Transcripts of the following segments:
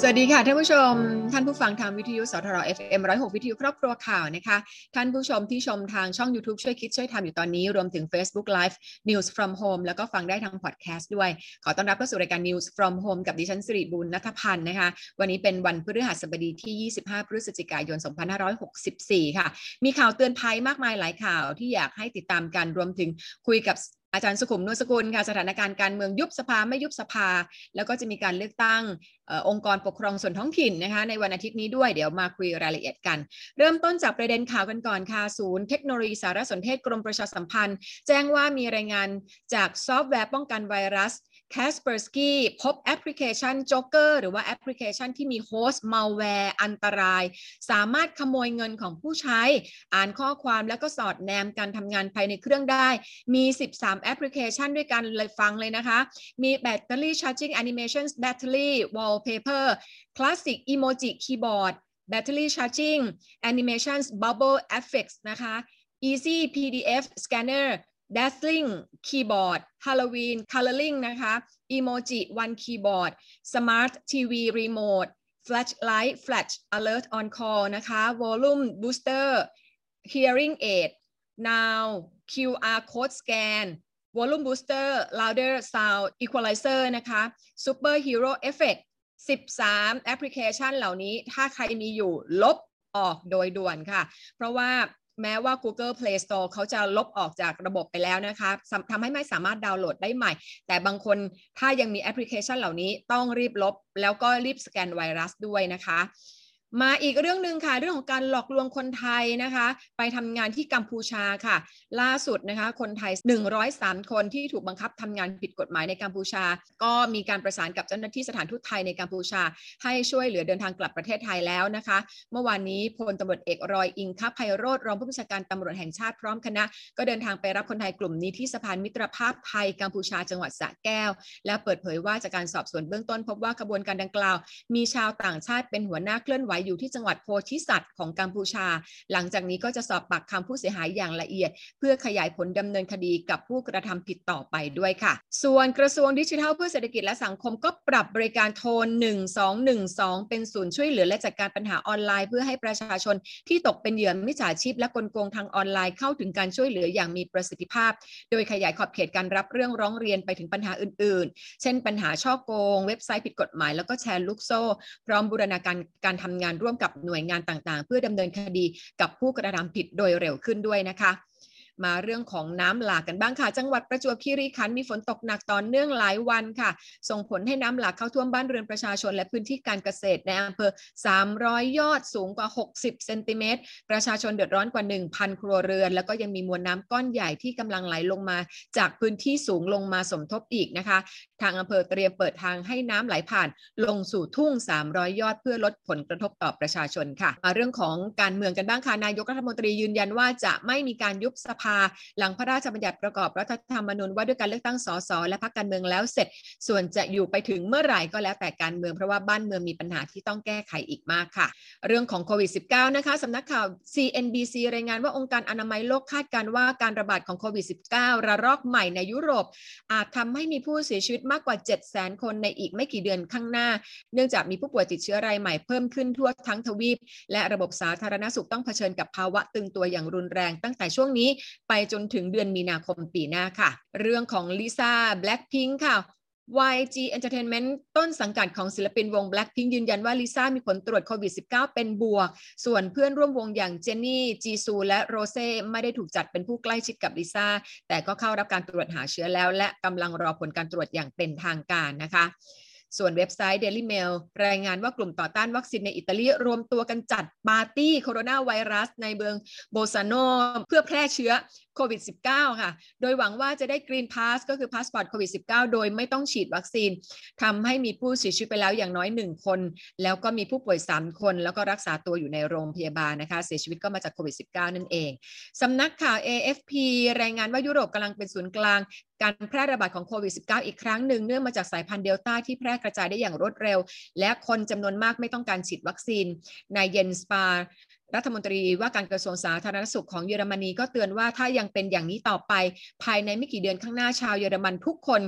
สวัสดีค่ะท่านผู้ชม ท่านผู้ฟังทางวิทยุสทร FM 106 วิทยุครอบครัวข่าวนะคะ ท่านผู้ชมที่ชมทางช่อง YouTube ช่วยคิดช่วยทำอยู่ตอนนี้ รวมถึง Facebook Live News from Home แล้วก็ฟังได้ทางพอดแคสต์ด้วย ขอต้อนรับเข้าสู่รายการ News from Home กับดิฉันสิริบุญนัทพันธ์นะคะ วันนี้เป็นวันพฤหัสบดีที่ 25 พฤศจิกายน 2564 ค่ะ มีข่าวเตือนภัยมากมายหลายข่าวที่อยากให้ติดตามกันรวมถึงคุยกับ อาจารย์สุขุมนวลสกุลค่ะสถานการณ์การเมืองยุบสภาไม่ยุบสภา แล้วก็จะมีการเลือกตั้งองค์กรปกครองส่วนท้องถิ่นนะคะในวันอาทิตย์นี้ด้วยเดี๋ยวมาคุยรายละเอียดกัน เริ่มต้นจากประเด็นข่าวกันก่อนค่ะศูนย์เทคโนโลยีสารสนเทศกรมประชาสัมพันธ์ แจ้งว่ามีรายงานจากซอฟต์แวร์ป้องกันไวรัส Kaspersky พบแอปพลิเคชัน Joker หรือว่าแอปพลิเคชันที่มี host มัลแวร์อันตราย สามารถขโมยเงินของผู้ใช้ อ่านข้อความแล้วก็สอดแนมการทำงานภายในเครื่องได้ มี 13 แอปพลิเคชันด้วยกันเลยฟังเลยนะคะ มี Battery Charging Animation Battery Wallpaper Classic Emoji Keyboard Battery Charging Animation Bubble Effect นะคะ Easy PDF Scanner Dazzling Keyboard Halloween Coloring นะคะ Emoji One Keyboard Smart TV Remote Flashlight Flash Alert on Call นะคะ Volume Booster Hearing Aid Now QR Code Scan Volume Booster Louder Sound Equalizer นะคะ Super Hero Effect 13 แอปพลิเคชันเหล่านี้ถ้าใครมีอยู่ลบออกโดยด่วนค่ะ เพราะว่า แม้ว่า Google Play Store เขาจะลบออกจากระบบไปแล้วนะคะทำให้ไม่สามารถดาวน์โหลดได้ใหม่ แต่บางคนถ้ายังมีแอปพลิเคชันเหล่านี้ต้องรีบลบ แล้วก็รีบสแกนไวรัสด้วยนะคะ มาอีกเรื่องหนึ่งค่ะ เรื่องของการหลอกลวงคนไทยนะคะ ไปทำงานที่กัมพูชาค่ะ ล่าสุดนะคะ คนไทย 103 คนที่ถูกบังคับทำงานผิดกฎหมายในกัมพูชา ก็มีการประสานกับเจ้าหน้าที่สถานทูตไทยในกัมพูชา ให้ช่วยเหลือเดินทางกลับประเทศไทยแล้วนะคะ เมื่อวานนี้พลตำรวจเอกรอยอิงคับไพโรธรองผู้บัญชาการตำรวจแห่งชาติพร้อมคณะ ก็เดินทางไปรับคนไทยกลุ่มนี้ที่สะพานมิตรภาพไทยกัมพูชาจังหวัดสระแก้ว และเปิดเผยว่าจากการสอบสวนเบื้องต้น พบว่ากระบวนการดังกล่าว มีชาวต่างชาติเป็นหัวหน้าเคลื่อนไหวอยู่ที่จังหวัดโพธิสัตว์ของกัมพูชา หลังจากนี้ก็จะสอบปากคำผู้เสียหายอย่างละเอียด เพื่อขยายผลดำเนินคดีกับผู้กระทำผิดต่อไปด้วยค่ะ ส่วนกระทรวงดิจิทัลเพื่อเศรษฐกิจและสังคมก็ปรับบริการโทร 1212 เป็นศูนย์ช่วยเหลือและจัดการปัญหาออนไลน์ เพื่อให้ประชาชนที่ตกเป็นเหยื่อมิจฉาชีพและกลโกงทางออนไลน์เข้าถึงการช่วยเหลืออย่างมีประสิทธิภาพ โดยขยายขอบเขตการรับเรื่องร้องเรียนไปถึงปัญหาอื่น ๆ เช่น ปัญหาช่อโกง เว็บไซต์ผิดกฎหมาย แล้วก็แชร์ลูกโซ่ พร้อมบูรณาการการทำงานร่วมกับหน่วยงานต่างๆ เพื่อดำเนินคดีกับผู้กระทำผิดโดยเร็วขึ้นด้วยนะคะ มาเรื่องของน้ำหลากกันบ้างค่ะ จังหวัดประจวบคีรีขันธ์มีฝนตกหนักต่อเนื่องหลายวันค่ะ ส่งผลให้น้ำหลากเข้าท่วมบ้านเรือนประชาชน และพื้นที่การเกษตรในอำเภอ 300 ยอดสูงกว่า 60 เซนติเมตร ประชาชนเดือดร้อนกว่า 1,000 ครัวเรือน แล้วก็ยังมีมวลน้ำก้อนใหญ่ที่กำลังไหลลงมา จากพื้นที่สูงลงมาสมทบอีกนะคะ ทางอำเภอเตรียมเปิดทางให้น้ำไหลผ่านลงสู่ทุ่ง 300 ยอดเพื่อลดผลกระทบต่อประชาชนค่ะมาเรื่องของการเมืองกันบ้างค่ะนายกรัฐมนตรียืนยันว่าจะไม่มีการยุบสภาหลังพระราชบัญญัติประกอบรัฐธรรมนูญว่าด้วยการเลือกตั้งสสและพรรคการเมืองแล้วเสร็จ ส่วนจะอยู่ไปถึงเมื่อไหร่ก็แล้วแต่การเมืองเพราะว่าบ้านเมืองมีปัญหาที่ต้องแก้ไขอีกมากค่ะ เรื่องของโควิด -19 นะคะสำนักข่าว CNBC รายงานว่าองค์การอนามัยโลกคาดการว่าการระบาดของโควิด -19 ระลอกใหม่ในยุโรป อาจทำให้มีผู้เสียชีวิตมากกว่า 700,000 คนในอีกไม่กี่เดือนข้างหน้า เนื่องจากมีผู้ป่วยติดเชื้อรายใหม่เพิ่มขึ้นทั่วทั้งทวีป และระบบสาธารณสุขต้องเผชิญกับภาวะตึงตัวอย่างรุนแรง ตั้งแต่ช่วงนี้ไปจนถึงเดือนมีนาคมปีหน้าค่ะ เรื่องของลิซ่า Blackpink ค่ะ YG Entertainment ต้นสังกัดของศิลปินวง Blackpink ยืนยันว่าลิซ่ามีผลตรวจโควิด -19 เป็นบวก ส่วนเพื่อนร่วมวงอย่างเจนนี่ จีซู และโรเซ่ไม่ได้ถูกจัดเป็นผู้ใกล้ชิดกับลิซ่า แต่ก็เข้ารับการตรวจหาเชื้อแล้ว และกำลังรอผลการตรวจอย่างเป็นทางการนะคะ ส่วนเว็บไซต์ Daily Mail รายงานว่ากลุ่มต่อต้านวัคซีนในอิตาลีรวมตัวกันจัดปาร์ตี้โคโรนาไวรัสในเมืองโบลซาโนเพื่อแพร่เชื้อ โควิด -19 ค่ะ โดยหวังว่าจะได้ Green Pass ก็คือพาสปอร์ตโควิด -19 โดยไม่ต้องฉีดวัคซีนทำให้มีผู้เสียชีวิตไปแล้วอย่างน้อย 1 คน แล้วก็มีผู้ป่วย 3 คน แล้วก็รักษาตัวอยู่ในโรงพยาบาลนะคะ เสียชีวิตก็มาจากโควิด -19 นั่นเองสำนักข่าว AFP รายงานว่ายุโรปกำลังเป็นศูนย์กลางการแพร่ระบาดของโควิด -19 อีกครั้งหนึ่งเนื่องมาจากสายพันธุ์เดลต้าที่แพร่กระจายได้อย่างรวดเร็ว และคนจำนวนมากไม่ต้องการฉีดวัคซีนนายเยนสปา รัฐมนตรีว่าการกระทรวงสาธารณสุขของเยอรมนีก็เตือนว่าถ้ายังเป็นอย่างนี้ต่อไป ภายในไม่กี่เดือนข้างหน้าชาวเยอรมันทุกคน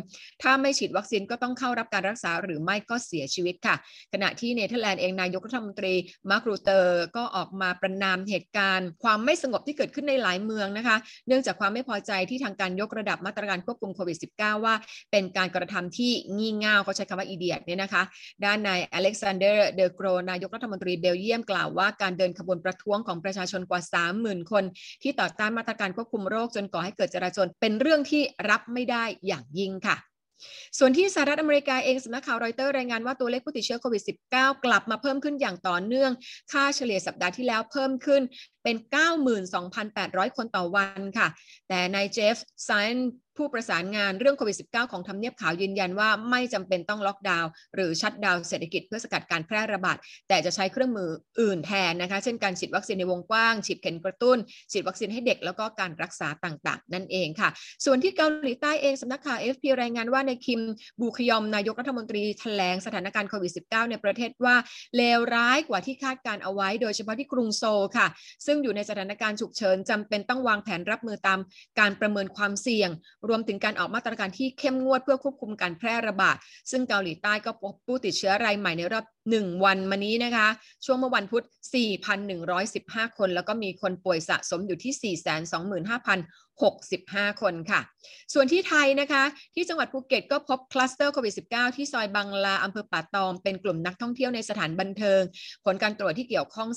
ถ้าไม่ฉีดวัคซีนก็ต้องเข้ารับการรักษาหรือไม่ก็เสียชีวิตค่ะ ขณะที่เนเธอร์แลนด์เองนายกรัฐมนตรีมาร์กรุตเตอก็ออกมาประณามเหตุการณ์ ความไม่สงบที่เกิดขึ้นในหลายเมืองนะคะ เนื่องจากความไม่พอใจที่ทางการยกระดับมาตรการควบคุมโควิด -19 ว่า เป็นการกระทำที่งี่เง่าเขาใช้คำว่า idiot เนี่ยนะคะ ด้านนายอเล็กซานเดอร์เดอโกรนายกรัฐมนตรีเบลเยียมกล่าวว่าการเดินขบวนประท้วงของประชาชนกว่า 30,000 คน ที่ต่อต้านมาตรการควบคุมโรคจนก่อให้เกิดจลาจลเป็นเรื่องที่รับไม่ได้อย่างยิ่งค่ะส่วนที่สหรัฐอเมริกาเองสำนักข่าวรอยเตอร์รายงานว่าตัวเลขผู้ติดเชื้อโควิด -19 กลับมาเพิ่มขึ้นอย่างต่อเนื่อง ค่าเฉลี่ยสัปดาห์ที่แล้วเพิ่มขึ้นเป็น 92,800 คนต่อวันค่ะ แต่นายเจฟไซน์ ผู้ประสานงานเรื่องโควิด -19 ของทำเนียบขาวยืนยันว่าไม่จำเป็นต้องล็อกดาวน์หรือ shutdown เศรษฐกิจเพื่อสกัดการแพร่ระบาดแต่จะใช้เครื่องมืออื่นแทนนะคะ เช่นการฉีดวัคซีนในวงกว้าง ฉีดเข็มกระตุ้น ฉีดวัคซีนให้เด็กแล้วก็การรักษาต่างๆ นั่นเองค่ะ ส่วนที่เกาหลีใต้เองสำนักข่าว FP รายงานว่าในคิมบูคยอมนายกรัฐมนตรีแถลงสถานการณ์โควิด -19 ในประเทศว่าเลวร้ายกว่าที่คาดการเอาไว้ โดยเฉพาะที่กรุงโซลค่ะ ซึ่งอยู่ในสถานการณ์ฉุกเฉินจำเป็นต้องวางแผนรับมือตามการประเมินความเสี่ยงรวมถึงการออกมาตรการที่เข้มงวดเพื่อควบคุมการแพร่ระบาด ซึ่งเกาหลีใต้ก็พบผู้ติดเชื้อรายใหม่ในรอบ 1 วันมานี้นะคะ ช่วงเมื่อวันพุธ 4,115 คน แล้วก็มีคนป่วยสะสมอยู่ที่ 425,000 65 คนค่ะ ส่วนที่ไทยนะคะ ที่จังหวัดภูเก็ตก็พบคลัสเตอร์โควิด -19 ที่ซอยบางลาอำเภอป่าตอง เป็นกลุ่มนักท่องเที่ยวในสถานบันเทิง ผลการตรวจที่เกี่ยวข้อง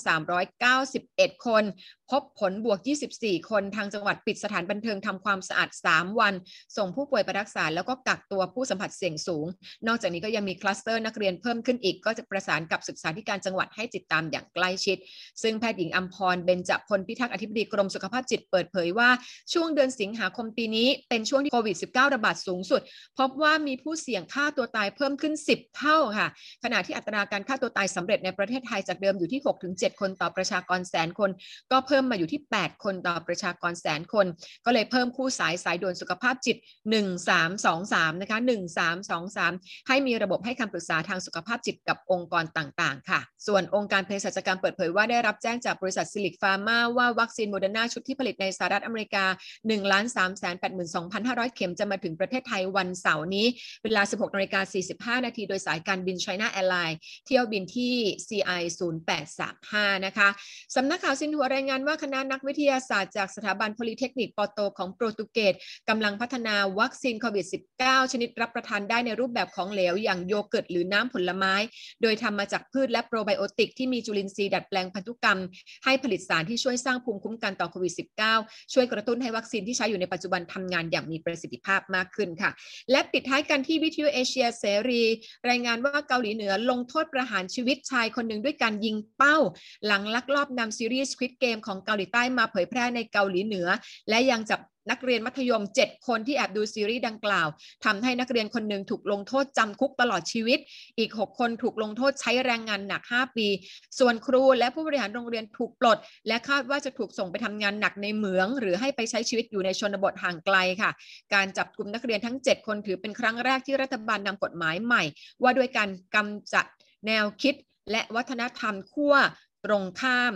391 คน พบผลบวก 24 คน ทางจังหวัดปิดสถานบันเทิงทำความสะอาด 3 วัน ส่งผู้ป่วยไปรักษาแล้วก็กักตัวผู้สัมผัสเสี่ยงสูง นอกจากนี้ก็ยังมีคลัสเตอร์นักเรียนเพิ่มขึ้นอีกก็จะประสานกับศึกษาธิการจังหวัดให้ติดตามอย่างใกล้ชิด ซึ่งแพทย์หญิงอัมพรเบญจพลพิทักษ์อธิบดีกรมสุขภาพจิตเปิดเผยว่าช่วงเดือนสิงหาคมปีนี้ เป็นช่วงที่โควิด -19 ระบาดสูงสุด พบว่ามีผู้เสี่ยงฆ่าตัวตายเพิ่มขึ้น 10 เท่าค่ะ ขณะที่อัตราการฆ่าตัวตายสำเร็จในประเทศไทยจากเดิมอยู่ที่ 6-7 คนต่อประชากรแสนคน ก็เพิ่มมาอยู่ที่ 8 คนต่อประชากรแสนคน ก็เลยเพิ่มคู่สายสายด่วนสุขภาพจิต 1323 นะคะ 1323 ให้มีระบบให้คำปรึกษาทางสุขภาพจิตกับองค์กรต่างๆ ค่ะ ส่วนองค์การเภสัชกรรมเปิดเผยว่าได้รับแจ้งจากบริษัท Zuellig Pharma ว่าวัคซีนโมเดอร์นาชุดที่ผลิตในสหรัฐอเมริกา 1,382,500 เข็มจะมาถึงประเทศไทยวันเสาร์นี้ เวลา 16นาฬิกา45 นาทีโดยสายการบิน China Airlines เที่ยวบินที่ CI 0835 นะคะสำนักข่าวซินหัวรายงานว่าคณะนักวิทยาศาสตร์จากสถาบันโพลิเทคนิคปอโตของโปรตุเกสกำลังพัฒนาวัคซีนโควิด -19 ชนิดรับประทานได้ในรูปแบบของเหลวอย่างโยเกิร์ตหรือน้ำผลไม้ โดยทำมาจากพืชและโปรไบโอติกที่มีจุลินทรีย์ดัดแปลงพันธุกรรม ให้ผลิตสารที่ช่วยสร้างภูมิคุ้มกันต่อโควิด -19 ช่วยกระตุ้นให้วัคซีนที่ใช้อยู่ในปัจจุบันทำงานอย่างมีประสิทธิภาพมากขึ้นค่ะ และปิดท้ายกันที่วิทยุเอเชียเสรี รายงานว่าเกาหลีเหนือลงโทษประหารชีวิตชายคนหนึ่งด้วยการยิงเป้า หลังลักลอบนำซีรีส์ Squid Game ของเกาหลีใต้มาเผยแพร่ในเกาหลีเหนือ และยังจับ นักเรียนมัธยม 7 คนที่แอบดูซีรีส์ดังกล่าวทำให้นักเรียนคนหนึ่งถูกลงโทษจำคุกตลอดชีวิต อีก 6 คนถูกลงโทษใช้แรงงานหนัก 5 ปี ส่วนครูและผู้บริหารโรงเรียนถูกปลด และคาดว่าจะถูกส่งไปทำงานหนักในเหมือง หรือให้ไปใช้ชีวิตอยู่ในชนบทห่างไกลค่ะ การจับกลุ่มนักเรียนทั้ง 7 คนถือเป็นครั้งแรกที่รัฐบาลนำกฎหมายใหม่ ว่าด้วยการกำจัดแนวคิดและวัฒนธรรมขั้ว ตรงข้าม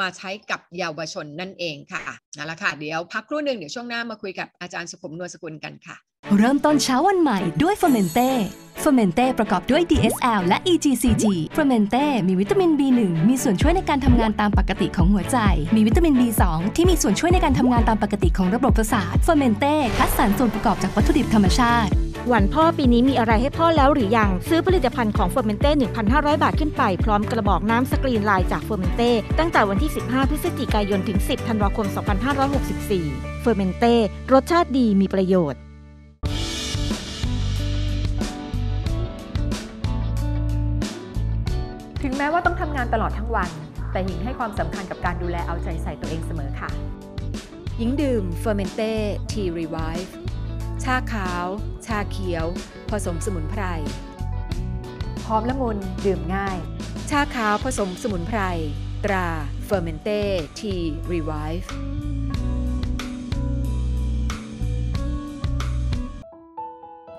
มาใช้กับเยาวชนนั่นเองค่ะนั่นแหละค่ะ เดี๋ยวพักครู่หนึ่งเดี๋ยวช่วงหน้ามาคุยกับอาจารย์สุขุมนวลสกุลกันค่ะ เริ่มต้นเช้าวันใหม่ด้วยเฟอร์เมนเต้เฟอร์เมนเต้ประกอบด้วย DSL และ EGCG เฟอร์เมนเต้มีวิตามิน B1 มีส่วนช่วยในการทำงานตามปกติของหัวใจ มีวิตามิน B2 ที่มีส่วนช่วยในการทำงานตามปกติของระบบประสาทเฟอร์เมนเต้คัดสรรส่วนประกอบจากวัตถุดิบธรรมชาติ วันพ่อปีนี้มีอะไรให้พ่อแล้วหรือยัง ซื้อผลิตภัณฑ์ของเฟอร์เมนเต้ 1,500 บาทขึ้นไป พร้อมกระบอกน้ำสกรีนลายจากเฟอร์เมนเต้ ตั้งแต่วันที่ 15 พฤศจิกายนถึง 10 ธันวาคม 2564 เฟอร์เมนเต้ รสชาติดีมีประโยชน์ถึงแม้ว่าต้องทำงานตลอดทั้งวัน แต่หญิงให้ความสำคัญกับการดูแลเอาใจใส่ตัวเองเสมอค่ะ หญิงดื่มเฟอร์เมนเต้ Tea Revive ชาขาว ชาเขียว ผสมสมุนไพรพร้อมละมุนดื่มง่าย ชาขาวผสมสมุนไพร ตราเฟอร์เมนเต้ Tea Revive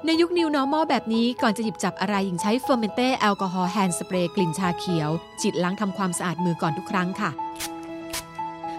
ในยุค New Normal แบบนี้ก่อนจะหยิบจับอะไรหญิงใช้เฟอร์เมนเต้แอลกอฮอล์ hand spray กลิ่นชาเขียวฉีดล้างทำความสะอาดมือก่อนทุกครั้งค่ะ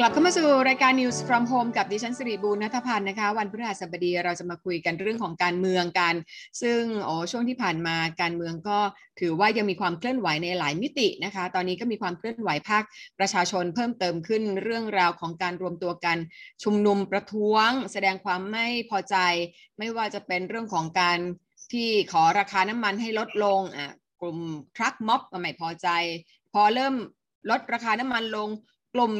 กลับเข้ามาสู่รายการ News from Home กับดิฉันสิริบูรณัฐพันธ์นะคะ วันพฤหัสบดีเราจะมาคุยกันเรื่องของการเมืองกัน ซึ่งโอ้ช่วงที่ผ่านมาการเมืองก็ถือว่ายังมีความเคลื่อนไหวในหลายมิตินะคะ ตอนนี้ก็มีความเคลื่อนไหวภาคประชาชนเพิ่มเติมขึ้นเรื่องราวของการรวมตัวกันชุมนุมประท้วง แสดงความไม่พอใจ ไม่ว่าจะเป็นเรื่องของการที่ขอราคาน้ำมันให้ลดลงอะกลุ่มทรัคม็อบก็ไม่พอใจ พอเริ่มลดราคาน้ำมันลงกลุ่ม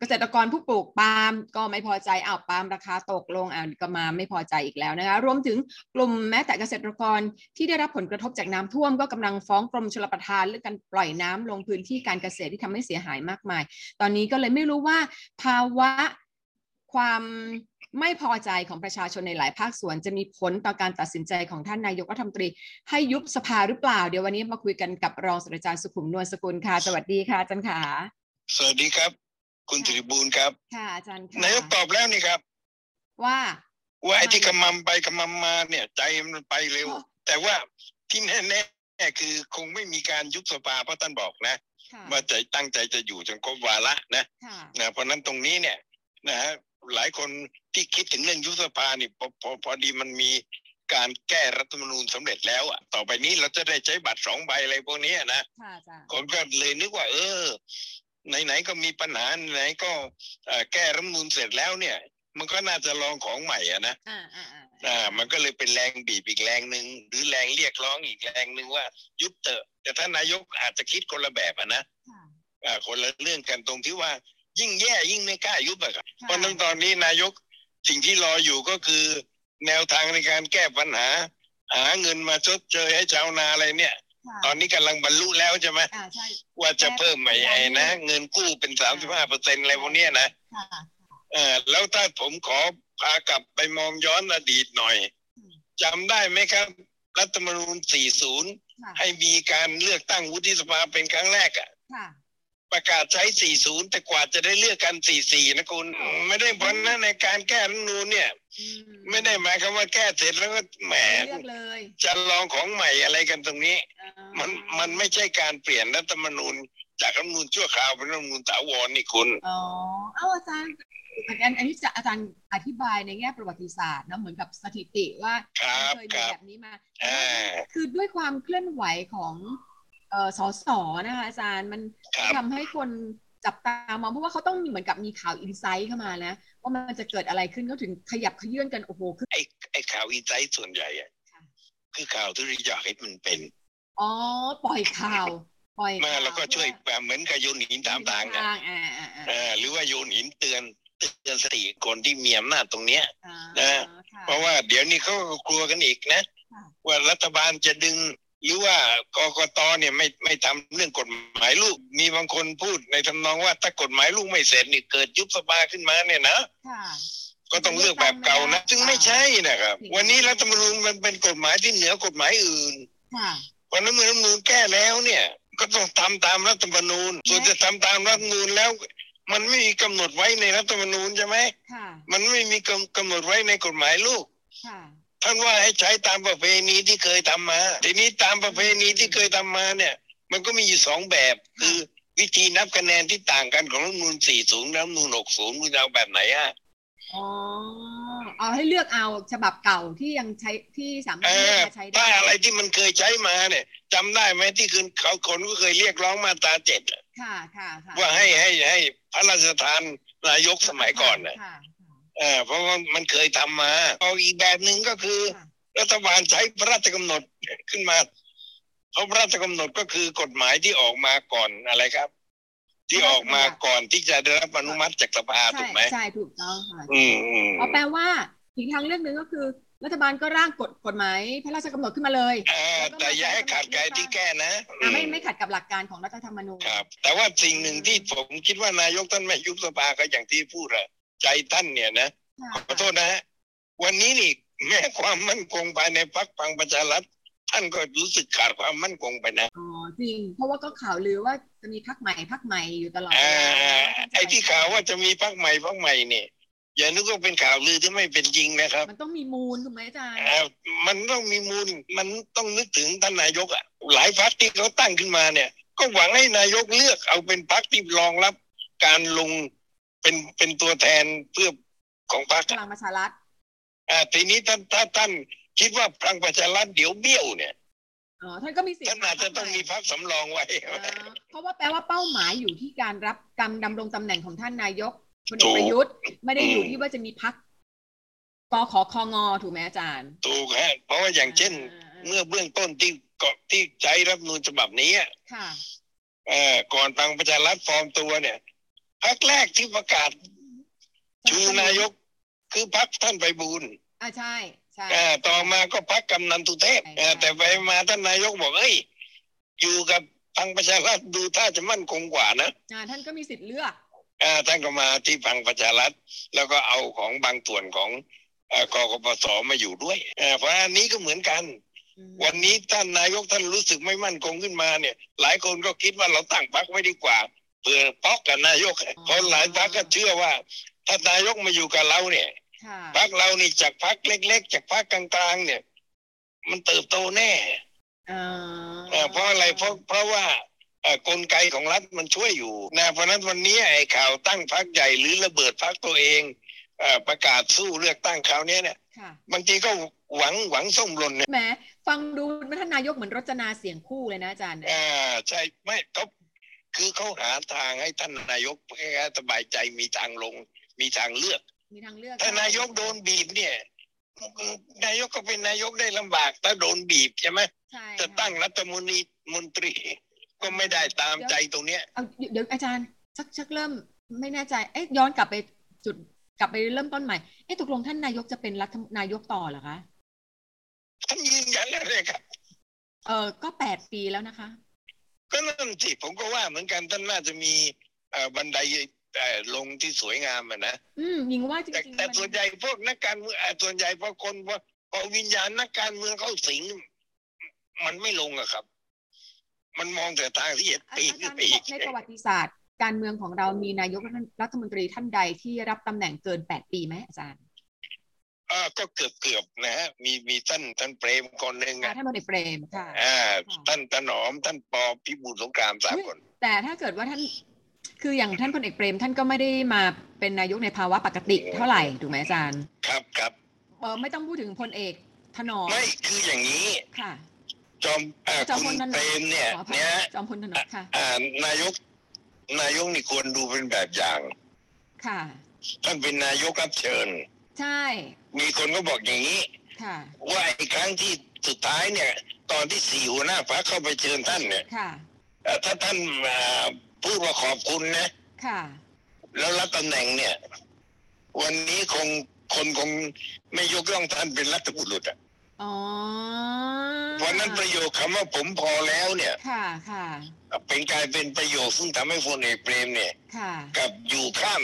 เกษตรกรผู้ปลูกปาล์มก็ไม่พอใจอ้าวปาล์มราคาตกลงอ้าวก็มาไม่พอใจอีกแล้วนะคะ รวมถึงกลุ่มแม้แต่เกษตรกรที่ได้รับผลกระทบจากน้ำท่วม ก็กำลังฟ้องกรมชลประทานเรื่องการปล่อยน้ำลงพื้นที่การเกษตรที่ทำให้เสียหายมากมาย ตอนนี้ก็เลยไม่รู้ว่าภาวะความไม่พอใจของประชาชนในหลายภาคส่วนจะมีผลต่อการตัดสินใจของท่านนายกรัฐมนตรี ให้ยุบสภาหรือเปล่า เดี๋ยววันนี้มาคุยกันกับรองศาสตราจารย์สุขุมนวลสกุลค่ะ สวัสดีค่ะอาจารย์ขาสวัสดีครับ คุณธิริบูลย์ครับค่ะอาจารย์ค่ะนายกตอบแล้วนี่ครับ ว่าว่าไอ้ที่ทำไมกำมำไปกำมำมาเนี่ย ใจมันไปเร็วอ๋อแต่ว่าที่แน่ๆคือคงไม่มีการยุบสภาเพราะท่านบอกนะค่ะว่าจะตั้งใจจะอยู่จนครบวาระนะค่ะนะเพราะฉะนั้นตรงนี้เนี่ยนะฮะหลายคนที่คิดถึงเรื่องยุบสภานี่พอพอพอดีมันมีการแก้รัฐธรรมนูญสำเร็จแล้วอะต่อไปนี้เราจะได้ใช้บัตรสองใบอะไรพวกเนี้ยนะค่ะอาจารย์ผมก็เลยนึกว่า เออ ไหนๆก็มีปัญหาไหนๆก็เอ่อแก้รัฐธรรมนูญเสร็จแล้วเนี่ย มันก็น่าจะลองของใหม่อะนะอ่าอ่าอ่าอ่า มันก็เลยเป็นแรงบีบอีกแรงหนึ่งหรือแรงเรียกร้องอีกแรงหนึ่งว่า ยุบเถอะแต่ท่านนายกอาจจะคิดคนละแบบอะนะค่ะอ่าคนละเรื่องกันตรงที่ว่า ยิ่งแย่ยิ่งไม่กล้ายุบอะครับค่ะเพราะฉะนั้นตอนนี้นายกสิ่งที่รออยู่ก็คือ แนวทางในการแก้ปัญหา หาเงินมาชดเชยให้ชาวนาอะไรเนี่ยค่ะ ตอนนี้กำลังบรรลุแล้วใช่ไหมอ่าใช่ว่าจะเพิ่มไอ้ไอ้นะเงินกู้เป็นสามสิบห้าเปอร์เซ็นอะไรพวกเนี้ยนะค่ะเออแล้วถ้าผมขอพากลับไปมองย้อนอดีตหน่อยอืมจำได้ไหมครับ รัฐธรรมนูญ40ค่ะให้มีการเลือกตั้งวุฒิสภาเป็นครั้งแรกอะค่ะ ประกาศใช้ 40 แต่กว่าจะได้เลือกกัน 44 นะคุณ ไม่ได้ผลนะในการแก้รัฐธรรมนูญเนี่ยอืไม่ได้หมายความว่าแก้เสร็จแล้วก็แหมเลือกเลยจะลองของใหม่อะไรกันตรงนี้อ่ามันมันไม่ใช่การเปลี่ยนรัฐธรรมนูญ จากรัฐธรรมนูญชั่วคราวเป็นรัฐธรรมนูญถาวรนี่คุณ อ๋อ เอ้าอาจารย์อันอันอันนี้จะอาจารย์อธิบายในแง่ประวัติศาสตร์นะเหมือนกับสถิติว่าครับเคยคมีรับแบบนี้มาอ่าคือด้วยความเคลื่อนไหวของ เอ่อสสนะคะอาจารย์มันครับทำให้คนจับตามองเพราะว่าเขาต้องมีเหมือนกับมีข่าวอินไซต์เข้ามานะ ว่ามันจะเกิดอะไรขึ้นเขาถึงขยับขยื่นกันโอ้โหคือไอ้ไอ้ข่าวอินไซต์ส่วนใหญ่อะค่ะคือข่าวที่เราอยากให้มันเป็นอ๋อปล่อยข่าวปล่อยมาข่าวแล้วก็ช่วยแบบเหมือนกับโยนหินตามทางอะทางอ่าอ่าอ่าเออหรือว่าโยนหินเตือนเตือนสติคนที่มีอำนาจตรงเนี้ยอ่านะค่ะเพราะว่าเดี๋ยวนี้เขาก็กลัวกันอีกนะค่ะว่ารัฐบาลจะดึง หรือว่ากกตเนี่ยไม่ไม่ทำเรื่องกฎหมายลูก มีบางคนพูดในทำนองว่าถ้ากฎหมายลูกไม่เสร็จนี่เกิดยุบสภาขึ้นมาเนี่ยนะค่ะก็ต้องเลือกแบบเก่านะซึ่งไม่ใช่นะครับ วันนี้รัฐธรรมนูญมันเป็นกฎหมายที่เหนือกฎหมายอื่นค่ะเพราะนั้นเมื่อรัฐธรรมนูญแก้แล้วเนี่ย ก็ต้องทำตามรัฐธรรมนูญส่วนจะทำตามรัฐธรรมนูญแล้ว มันไม่มีกำหนดไว้ในรัฐธรรมนูญใช่ไหมค่ะมันไม่มีกำกำหนดไว้ในกฎหมายลูกค่ะ ท่านว่าให้ใช้ตามประเพณีที่เคยทำมา ทีนี้ตามประเพณีที่เคยทำมาเนี่ย มันก็มีอยู่สองแบบ คือวิธีนับคะแนนที่ต่างกันของรัฐธรรมนูญ40รัฐธรรมนูญ60คุณจะเอาแบบไหนอะอ๋อเอาให้เลือกเอาฉบับเก่าที่ยังใช้ที่สามารเอถเลือกอมาใช้ได้ถ้าอะไรที่มันเคยใช้มาเนี่ยจำได้ไหมที่คือเขาคนก็เคยเรียกร้องมาตราเจ็ดอะค่ะค่ะค่ะว่าให้ให้ให้พระราชทานนายกสมัยก่อนน่ะค่ะ เออเพราะว่ามันเคยทำมาเอาอีกแบบหนึ่งก็คือค่ะรัฐบาลใช้พระราชกำหนดขึ้นมาเพราะพระราชกำหนดก็คือกฎหมายที่ออกมาก่อนอะไรครับ ที่ออกมาก่อนที่จะได้รับอนุมัติจากสภาถูกไหมใช่ถูกต้องค่ะอืมอืมเอาแปลว่าอีกทางเลือกหนึ่งก็คือ รัฐบาลก็ร่างกฎกฎหมายพระราชกำหนดขึ้นมาเลยเออแต่อย่าให้ขาดการที่แก้นะอะไม่อืไม่ขัดกับหลักการของรัฐธรรมนูญครับ แต่ว่าสิ่งหนึ่งที่ผมคิดว่านายกท่านไม่ยุบสภาก็อย่างที่พูดอะ ใจท่านเนี่ยนะค่ะขอโทษนะฮะวันนี้นี่แม้ความมั่นคงภายในพรรคพลังประชารัฐท่านก็รู้สึกขาดความมั่นคงไปนะอ๋อจริง เพราะว่าก็ข่าวลือว่าจะมีพักใหม่พักใหม่อยู่ตลอดเวอ่าลาไอ้ที่ข่าวว่าจะมีพรรคใหม่พรรคใหม่เนี่ยอย่านึกว่าเป็นข่าวลือที่ไม่เป็นจริงนะครับ มันต้องมีมูลถูกไหมอาจารย์อ่ามันต้องมีมูลมันต้องนึกถึงท่านนายกอะหลายพรรคที่เขาตั้งขึ้นมาเนี่ย ก็หวังให้นายกเลือกเอาเป็นพรรคที่รองรับการลง เป็นเป็นตัวแทนเพื่อของพรรคพลังประชารัฐอ่าทีนี้ท่านถ้าท่านคิดว่าพลังประชารัฐเดี๋ยวเบี้ยวเนี่ยอ๋อท่านก็มีสิทธิ์ท่านอาจจะต้องมีพรรคสำรองไว้อ่าเพราะว่าแปลว่าเป้าหมายอยู่ที่การรับการดำรงตำแหน่งของท่านนายกพลเอถูกกประยุทธ์ไม่ได้อยู่อืมที่ว่าจะมีพักกขอคองอถูกไหมอาจารย์ ถูกฮะเพราะว่าอย่างเช่นอ่าเมื่อเบื้องต้นที่เกาะที่ใช้รัฐธรรมนูญฉบับนี้อะค่ะเอ่อก่อนพลังประชารัฐฟอร์มตัวเนี่ย พรรคแรกที่ประกาศชูนายกคือพรรคท่านไปบูลย์อ่าใช่ใช่อ่าต่อมาก็พรรคกำนันตุเทพใช่อ่าใช่แต่ไปมาท่านนายกบอกเอ้ยอยู่กับพลังประชารัฐดูท่าจะมั่นคงกว่านะอ่าท่านก็มีสิทธิ์เลือกอ่าท่านก็มาที่พลังประชารัฐแล้วก็เอาของบางส่วนของเอ่อกกปสมาอยู่ด้วยอ่าเพราะอันนี้ก็เหมือนกันอืมวันนี้ท่านนายกท่านรู้สึกไม่มั่นคงขึ้นมาเนี่ย หลายคนก็คิดว่าเราตั้งพรรคไว้ดีกว่า เผื่อป๊อกกับนายกเพราะหลายพรรคก็เชื่อว่า ถ้านายกมาอยู่กับเราเนี่ยค่ะพรรคเรานี่จากพรรคเล็ก ๆ จากพรรคกลางๆ เนี่ย มันเติบโตแน่อ่าเอ่อเพราะอะไรเพราะเพราะว่าเอ่อกลไกของรัฐมันช่วยอยู่นะเพราะฉะนั้นวันนี้ไอ้ข่าวตั้งพรรคใหญ่หรือระเบิดพรรคตัวเองเอ่อประกาศสู้เลือกตั้งคราวเนี้ยเนี่ยค่ะบางทีก็หวังหวังส้มหล่นเนี่ยแหมฟังดูท่านนายกเหมือนรจนาเสียงคู่เลยนะอาจารย์อ่าใช่ไม่เขา คือเขาหาทางให้ท่านนายกแค่สบายใจมีทางลง มีทางเลือกมีทางเลือกถ้านายกโดนบีบเนี่ย นายกก็เป็นนายกได้ลำบากถ้าโดนบีบใช่ไหมใช่จะค่ตั้งรัฐมนตรีมนตรี ก็ไม่ได้ตามใจตรงเนี้ยเอาเดี๋ยวเดี๋ยวอาจารย์ชักชักเริ่มไม่แน่ใจเอ๊ะย้อนกลับไปจุดกลับไปเริ่มต้นใหม่เอ๊ะตกลงท่านนายกจะเป็นรัฐนายกต่อเหรอคะท่านยืนยันแล้วเลยครับเออก็แปดปีแล้วนะคะ ก็นั่นสิผมก็ว่าเหมือนกันท่านน่าจะมีเอ่อบันไดเอ่อลงที่สวยงามอะนะอืมยิงว่าจแต่ริงๆแต่มันส่วนใหญ่พวกนักการเมืองเอ่อส่วนใหญ่พอคนพอพอวิญญาณนักการเมืองเข้าสิง มันไม่ลงอะครับ มันมองแต่ทางที่จะอาปีนอาขึ้จานรย์ไปอีกในประวัติศาสตร์ การเมืองของเรามีนายกรัฐมนตรีท่านใดที่รับตำแหน่งเกินแปดปีไหมอาจารย์เอ่อก็เกือบเกือบๆนะฮะมีมีท่านท่านเปรมคนหนึ่งอ่าอะท่านพลเอกเปรมค่ะอ่าค่ะท่านถนอมท่านปอพิบูลสงครามสามคน แต่ถ้าเกิดว่าท่านคืออย่างท่านพลเอกเปรมท่านก็ไม่ได้มาเป็นนายกในภาวะปกติเท่าไหร่ถูกไหมอาจารย์ ครับครับเออไม่ต้องพูดถึงพลเอกถนอมไม่คืออย่างนี้ค่ะ จอมอ่าจอมคุพลณถนอมเปรมเนี่ยขออภัยเนี่ยจอมพลถนอมค่ะอ่านายกนายกนี่ควรดูเป็นแบบอย่าง ค่ะ ท่านเป็นนายกรับเชิญ ใช่ มีคนก็บอกอย่างนี้ค่ะว่าไอ้ครั้งที่สุดท้ายเนี่ย ตอนที่สี่หัวหน้าพรรคเข้าไปเชิญท่านเนี่ยค่ะเอ่อถ้าท่านอ่าพูดว่าขอบคุณนะค่ะแล้วรับตำแหน่งเนี่ย วันนี้คงคนคงไม่ยกย่องท่านเป็นรัฐบุรุษอะอ๋อเพราะนั้นประโยคคำว่าผมพอแล้วเนี่ย ค่ะค่ะเป็นกลายเป็นประโยคซึ่งทำให้พลเอกเปรมเนี่ยค่ะกับอยู่ข้าม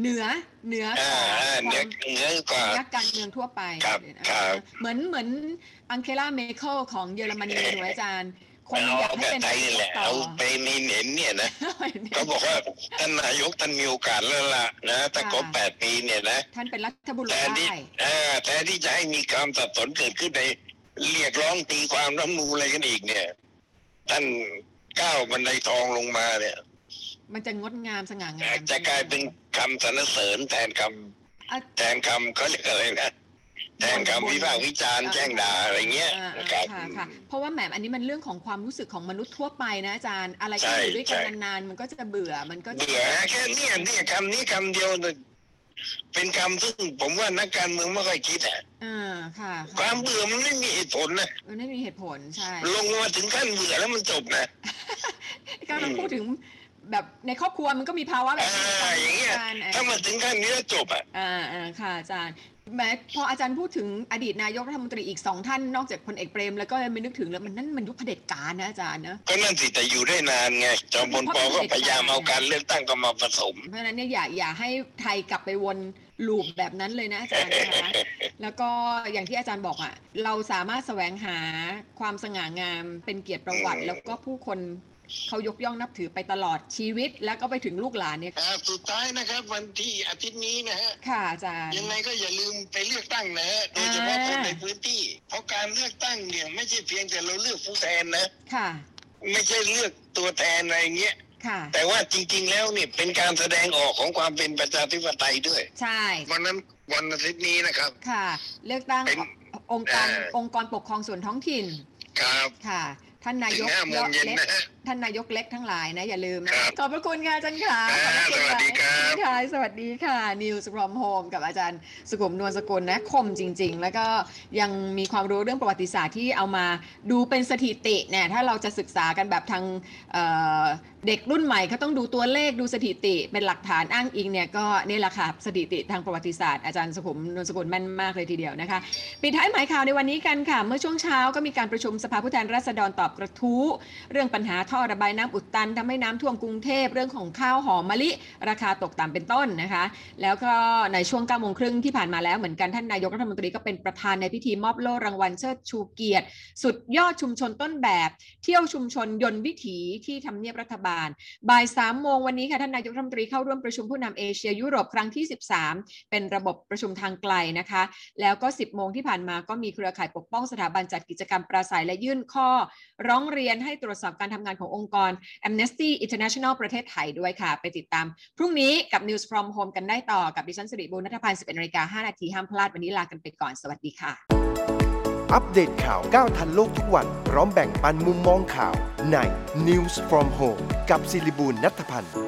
เหนือเหนืออ่าของอ่าเหนือความเหนือกว่านักการเมืองทั่วไปครับอ่าครับเหมือนเหมือนอังเคลาเมเคิลของเยอรมนีถูกไหมอาจารย์คนเอาอยากให้แบบเป็นไทยนี่แหละต่อเอาไปในเห็นเนี่ยนะเขาบอกว่าท่านนายกท่านมีโอกาสแล้วล่ะนะแต่ครบแปดปีเนี่ยนะท่านเป็นรัฐบุรุษแทนที่ได้อ่าแทนที่จะให้มีความสับสนเกิดขึ้นในเรียกร้องตีความรัฐธรรมนูญอะไรกันอีกเนี่ย ท่านก้าวบันไดทองลงมาเนี่ย มันจะงดงามสง่างามจะกลายเป็นคำสรรเสริญแทนคำอะแทนคำเขาเรียกอะไรนะแทนคำวิพากษ์วิจารณ์แจ้งด่าอะไรเงี้ยอ่านะครับค่ะค่ะเพราะว่าแหมอันนี้มันเรื่องของความรู้สึกของมนุษย์ทั่วไปนะอาจารย์อะไรใช่ที่อยู่ด้วยกันใช่นานๆมันก็จะเบื่อมันก็จะเบื่อแค่เนี้เนี่ยคำนี้คำเดียวเนี่ยเป็นคำซึ่งผมว่านักการเมืองไม่ค่อยคิดอะอ่าค่ะคค่ะวามเบื่อมันไม่มีเหตุผลนะมันไม่มีเหตุผลใช่ลงมาถึงขั้นเบื่อแล้วมันจบนะก็ต้องพูดถึง แบบในครอบครัวมันก็มีภาวะแบบอ่านี้อย่างเงี้ยอาจารย์ถ้ามาถึงขั้นนี้แล้วจบอะอ่าอ่าค่ะอาจารย์แม้พออาจารย์พูดถึงอดีตนายกรัฐมนตรีอีกสองท่านนอกจากพลเอกเปรมแล้วก็ไม่นึกถึงแล้วมันนั่นมันยุคเผด็จการนะอาจารย์นะก็นั่นสิแต่อยู่ได้นานไงจอมพลปก็พยายามเอาการเลือกตั้งก็มาผสม เพราะฉะนั้นเนี่ยอย่าอย่าให้ไทยกลับไปวนลูปแบบนั้นเลยนะอาจารย์นะคะแล้วก็อย่างที่อาจารย์บอกอะ่ะเราสามารถแสวงหาความสง่างามเป็นเกียรติประวัติ แล้วก็ผู้คน เขายกย่องนับถือไปตลอดชีวิต แล้วก็ไปถึงลูกหลานเนี่ยอ่าสุดท้ายนะครับ วันที่อาทิตย์นี้นะฮะค่ะอาจารย์ยังไงก็อย่าลืมไปเลือกตั้งนะฮะโดยเฉพาะคนในพื้นที่ เพราะการเลือกตั้งเนี่ยไม่ใช่เพียงแต่เราเลือกผู้แทนนะค่ะ ไม่ใช่เลือกตัวแทนอะไรเงี้ยค่ะแต่ว่าจริงๆแล้วเนี่ยเป็นการแสดงออกของความเป็นประชาธิปไตยด้วย ใช่วันนั้นวันอาทิตย์นี้นะครับ ค่ะ เลือกตั้งเป็นองค์การเอ่อองค์กรปกครองส่วนท้องถิ่น ครับ ค่ะ ท่านนายถึงกห้าโมงเย็นเล็กนะฮะ ท่านนายกเล็กทั้งหลายนะ อย่าลืมครันะบขอบพระคุณค่ะอาจารย์ขาอ่าขอบพระคุณสวัสดีครับพี่ทายสวัสดีค่ะ News from Home กับอาจารย์สุขุมนวลสกุลนะคมจริง ๆ แล้วก็ยังมีความรู้เรื่องประวัติศาสตร์ที่เอามาดูเป็นสถิติเนี่ยถ้าเราจะศึกษากันแบบทางเอ่อเด็กรุ่นใหม่เขาต้องดูตัวเลขดูสถิติเป็นหลักฐานอ้างอิงเนี่ยก็นี่แหละค่ะสถิติทางประวัติศาสตร์อาจารย์สุขุมนวลสกุลแม่นมากเลยทีเดียวนะคะปิดท้ายหมายข่าวในวันนี้กันค่ะ เมื่อช่วงเช้าก็มีการประชุมสภาผู้แทนราษฎรตอบกระทู้เรื่องปัญหาท่อระบายน้ำอุดตันทำให้น้ำท่วมกรุงเทพเรื่องของข้าวหอมมะลิ ราคาตกต่ำเป็นต้นนะคะ แล้วก็ในช่วง9โมงครึ่งที่ผ่านมาแล้วเหมือนกันท่านนายกรัฐมนตรีก็เป็นประธานในพิธีมอบโล่รางวัลเชิดชูเกียรติ สุดยอดชุมชนต้นแบบ เที่ยวชุมชนยนต์วิถีที่ทำเนียบรัฐบาล บ่าย3โมงวันนี้ค่ะท่านนายกรัฐมนตรีเข้าร่วมประชุมผู้นำเอเชียยุโรปครั้งที่ 13 เป็นระบบประชุมทางไกลนะคะ แล้วก็ 10 โมงที่ผ่านมาก็มีเครือข่ายปกป้องสถาบันจัดกิจกรรมปราศัยและยื่นข้อ ร้องเรียนให้ตรวจสอบการทำงานของขององค์กร Amnesty International ประเทศไทยด้วยค่ะ ไปติดตาม พรุ่งนี้กับ News from Home กันได้ต่อกับดิฉันสิริบุญนัทพันธ์11นาฬิกา5นาทีห้ามพลาดวันนี้ลากันไปก่อนสวัสดีค่ะ อัปเดตข่าวก้าวทันโลกทุกวันพร้อมแบ่งปันมุมมองข่าวใน News from Home กับสิริบุญนัทพันธ์